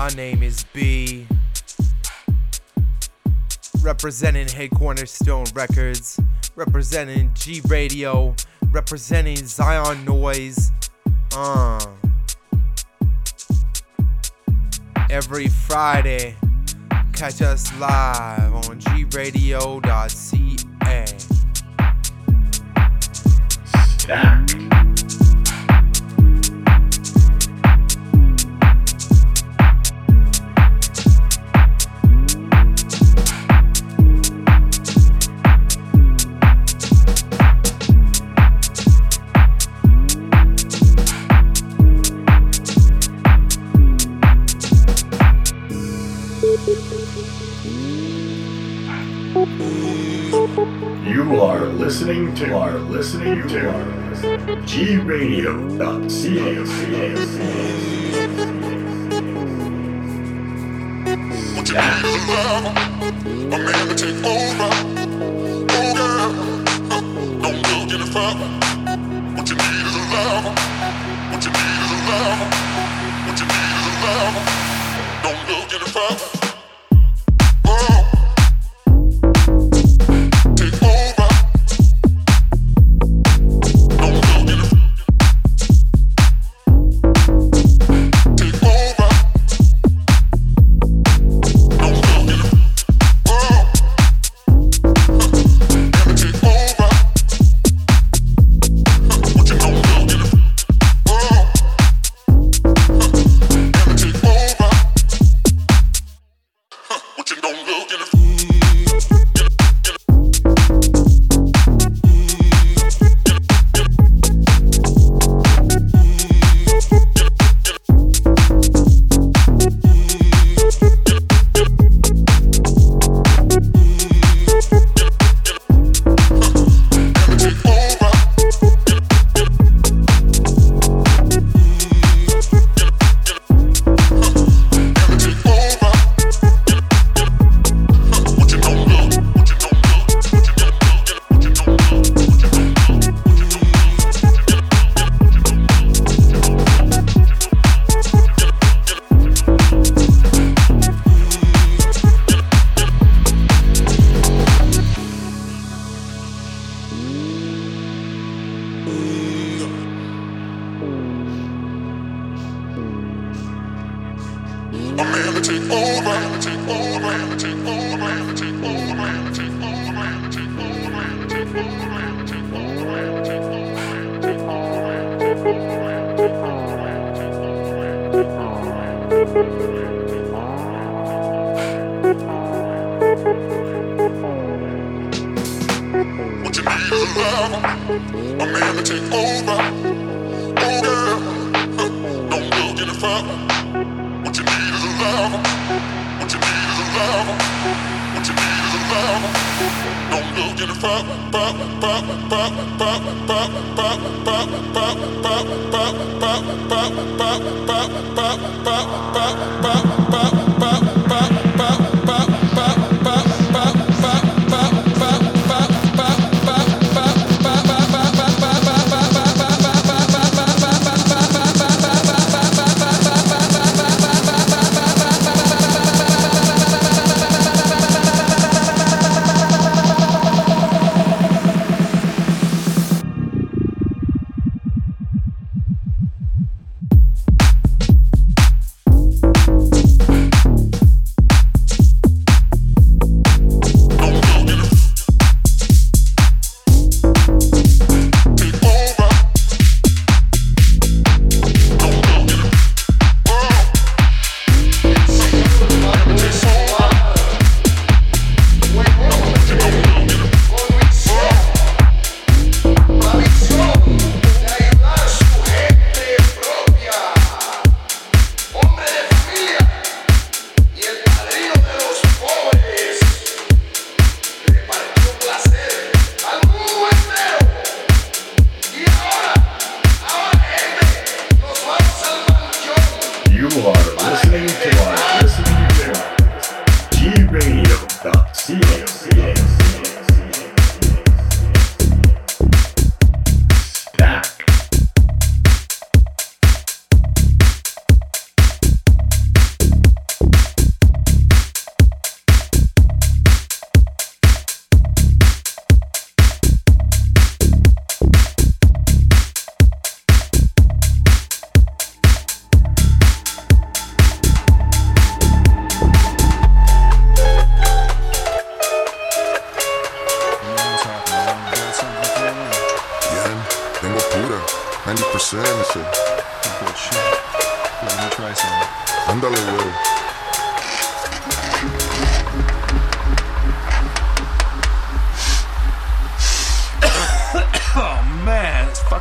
My name is Bee. Representing Headcornerstone Records, representing GRadio, representing Zion Noise. Uh. Every Friday, catch us live on gradio.ca. Stack. You are listening to gradio.ca. Radio. Dot be? A man to take over? Oh, girl, don't go. What you need is a lover. What you need is a lover. What you need is a lover. Don't go.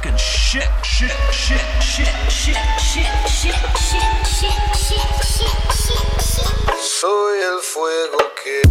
Soil shit, shit, shit, shit, shit, shit, shit, shit, shit, shit, shit, shit.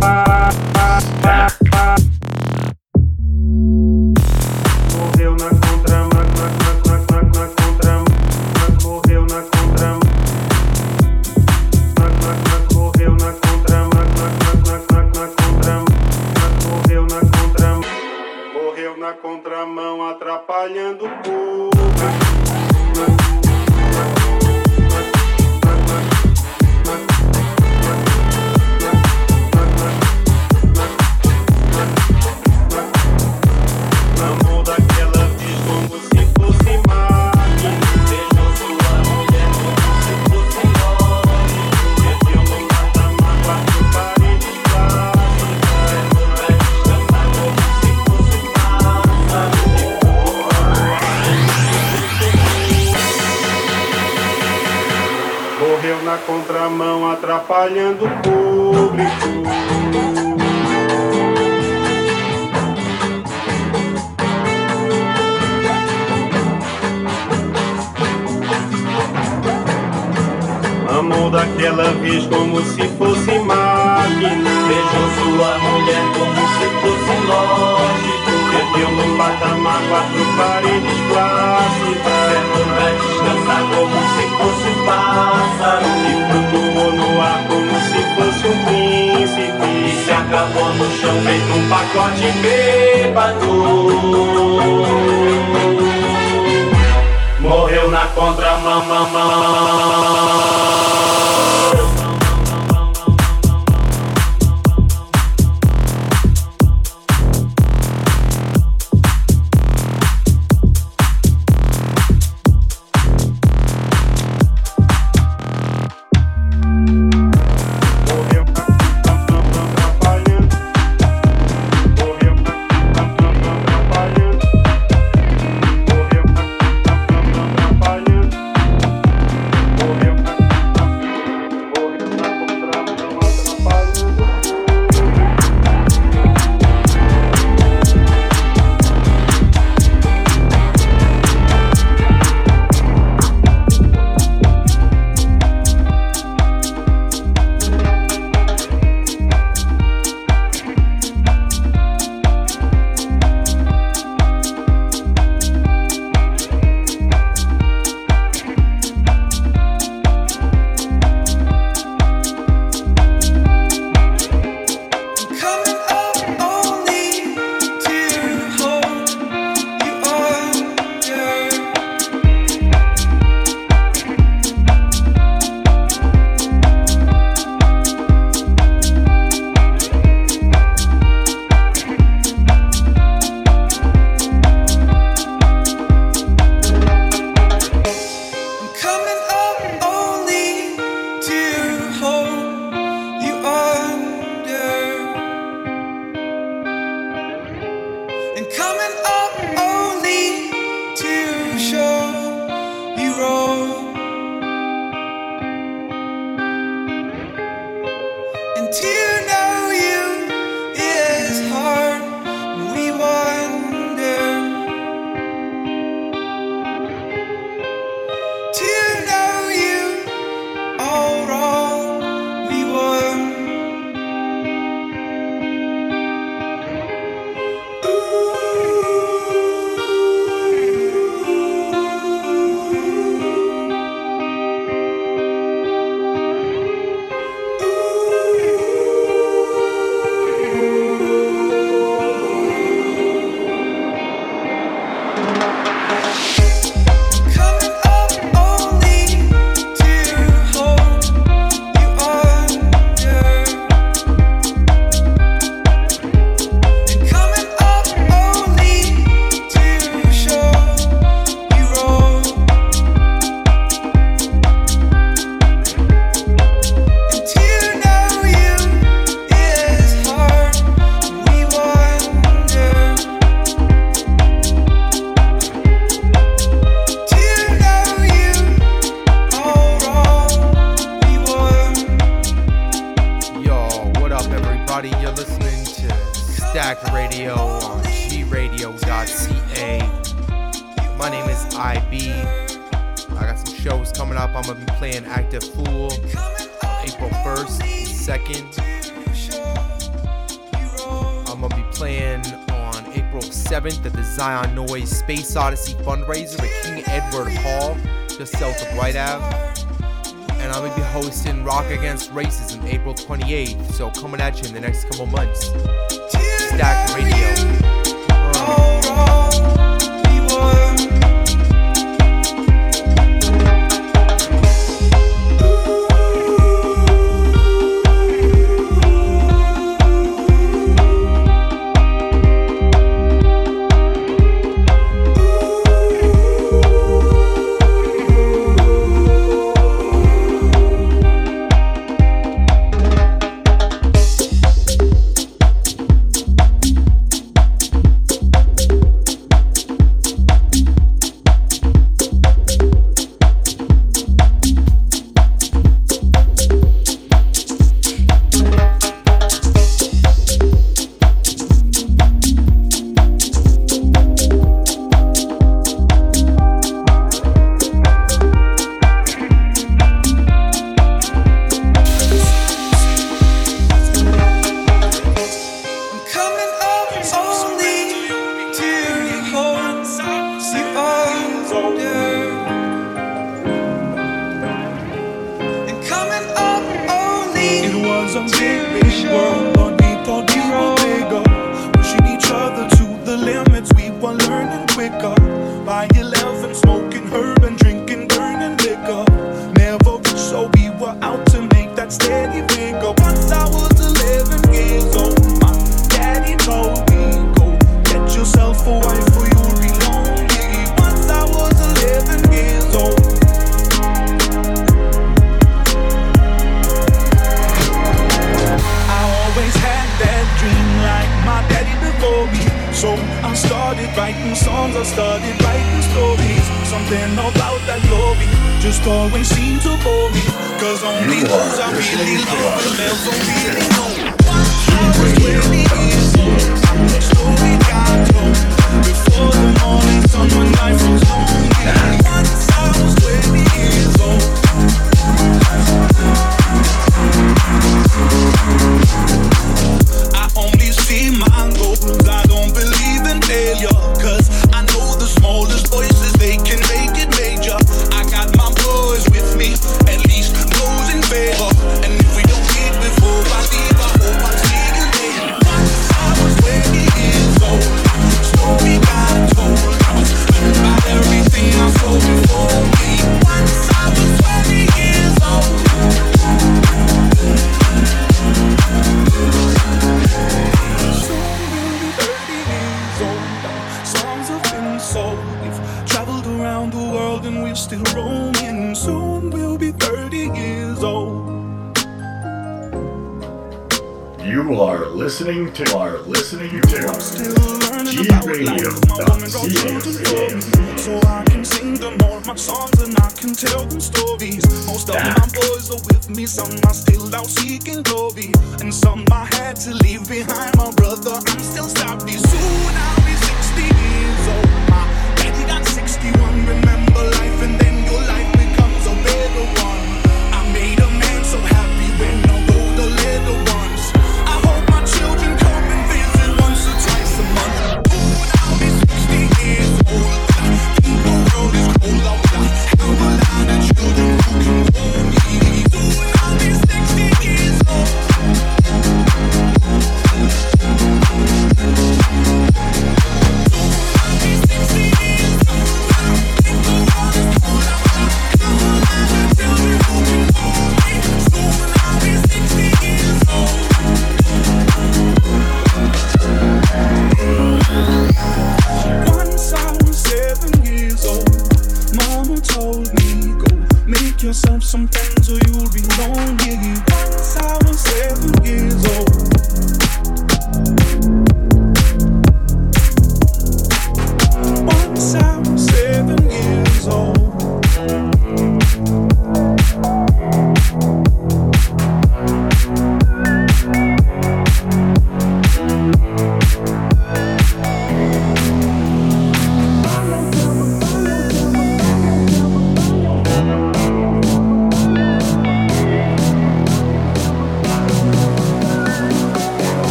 Back.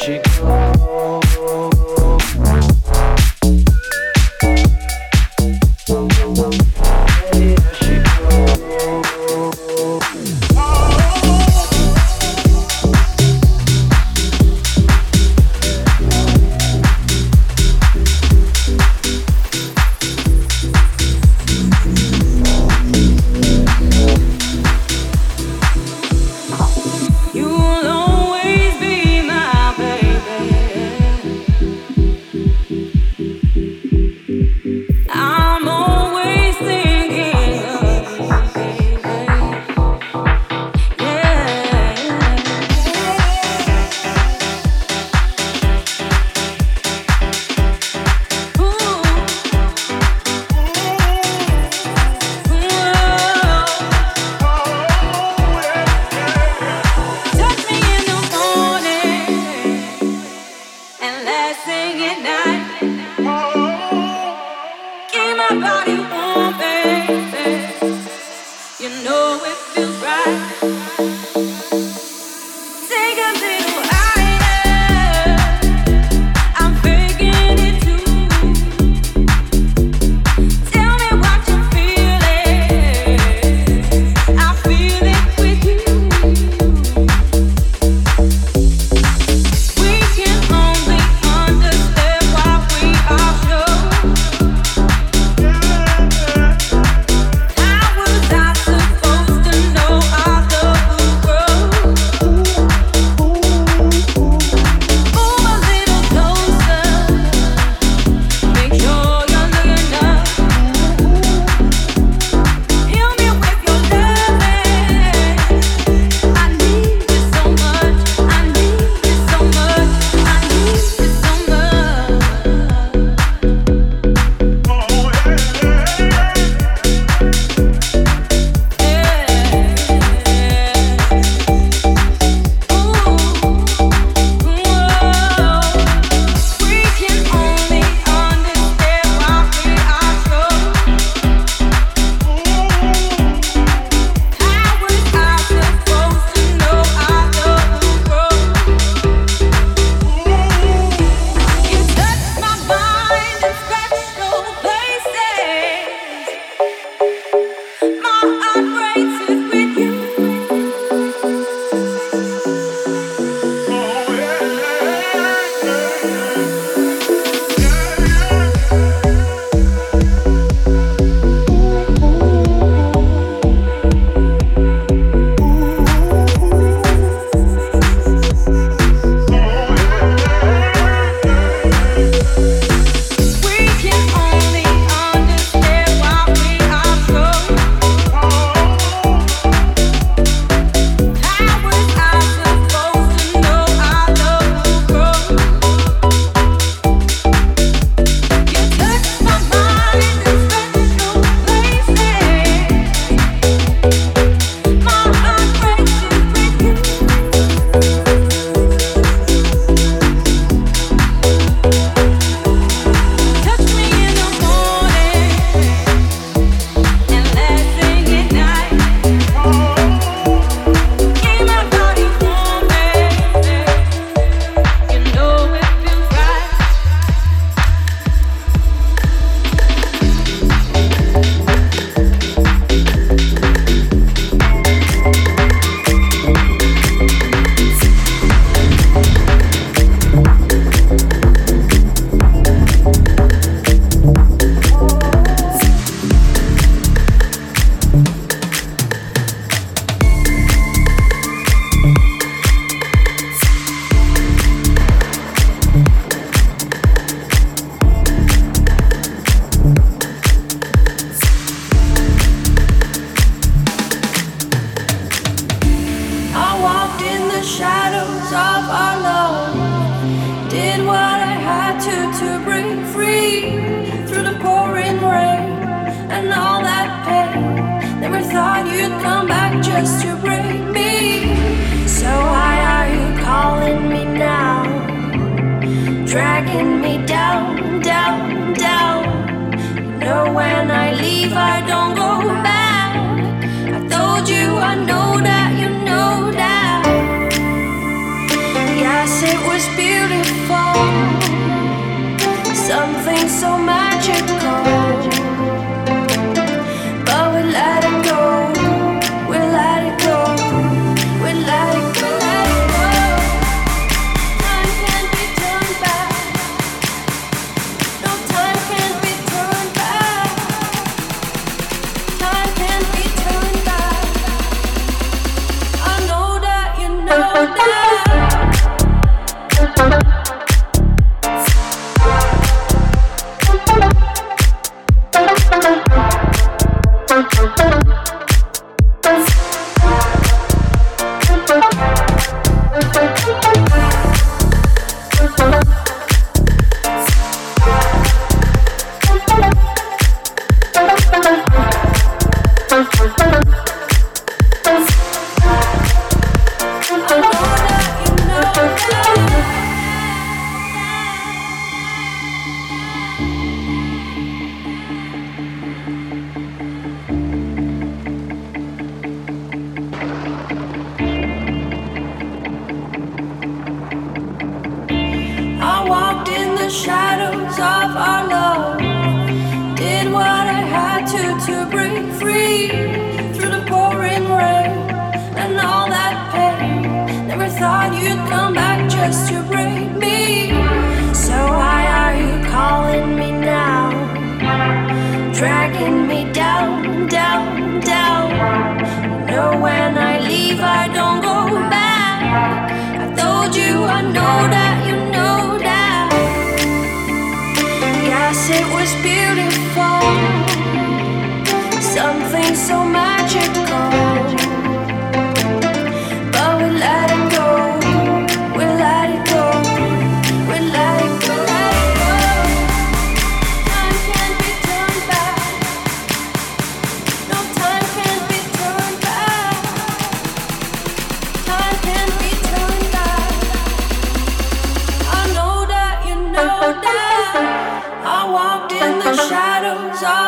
magic.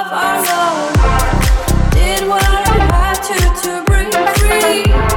of our love. Did what I had to to bring free.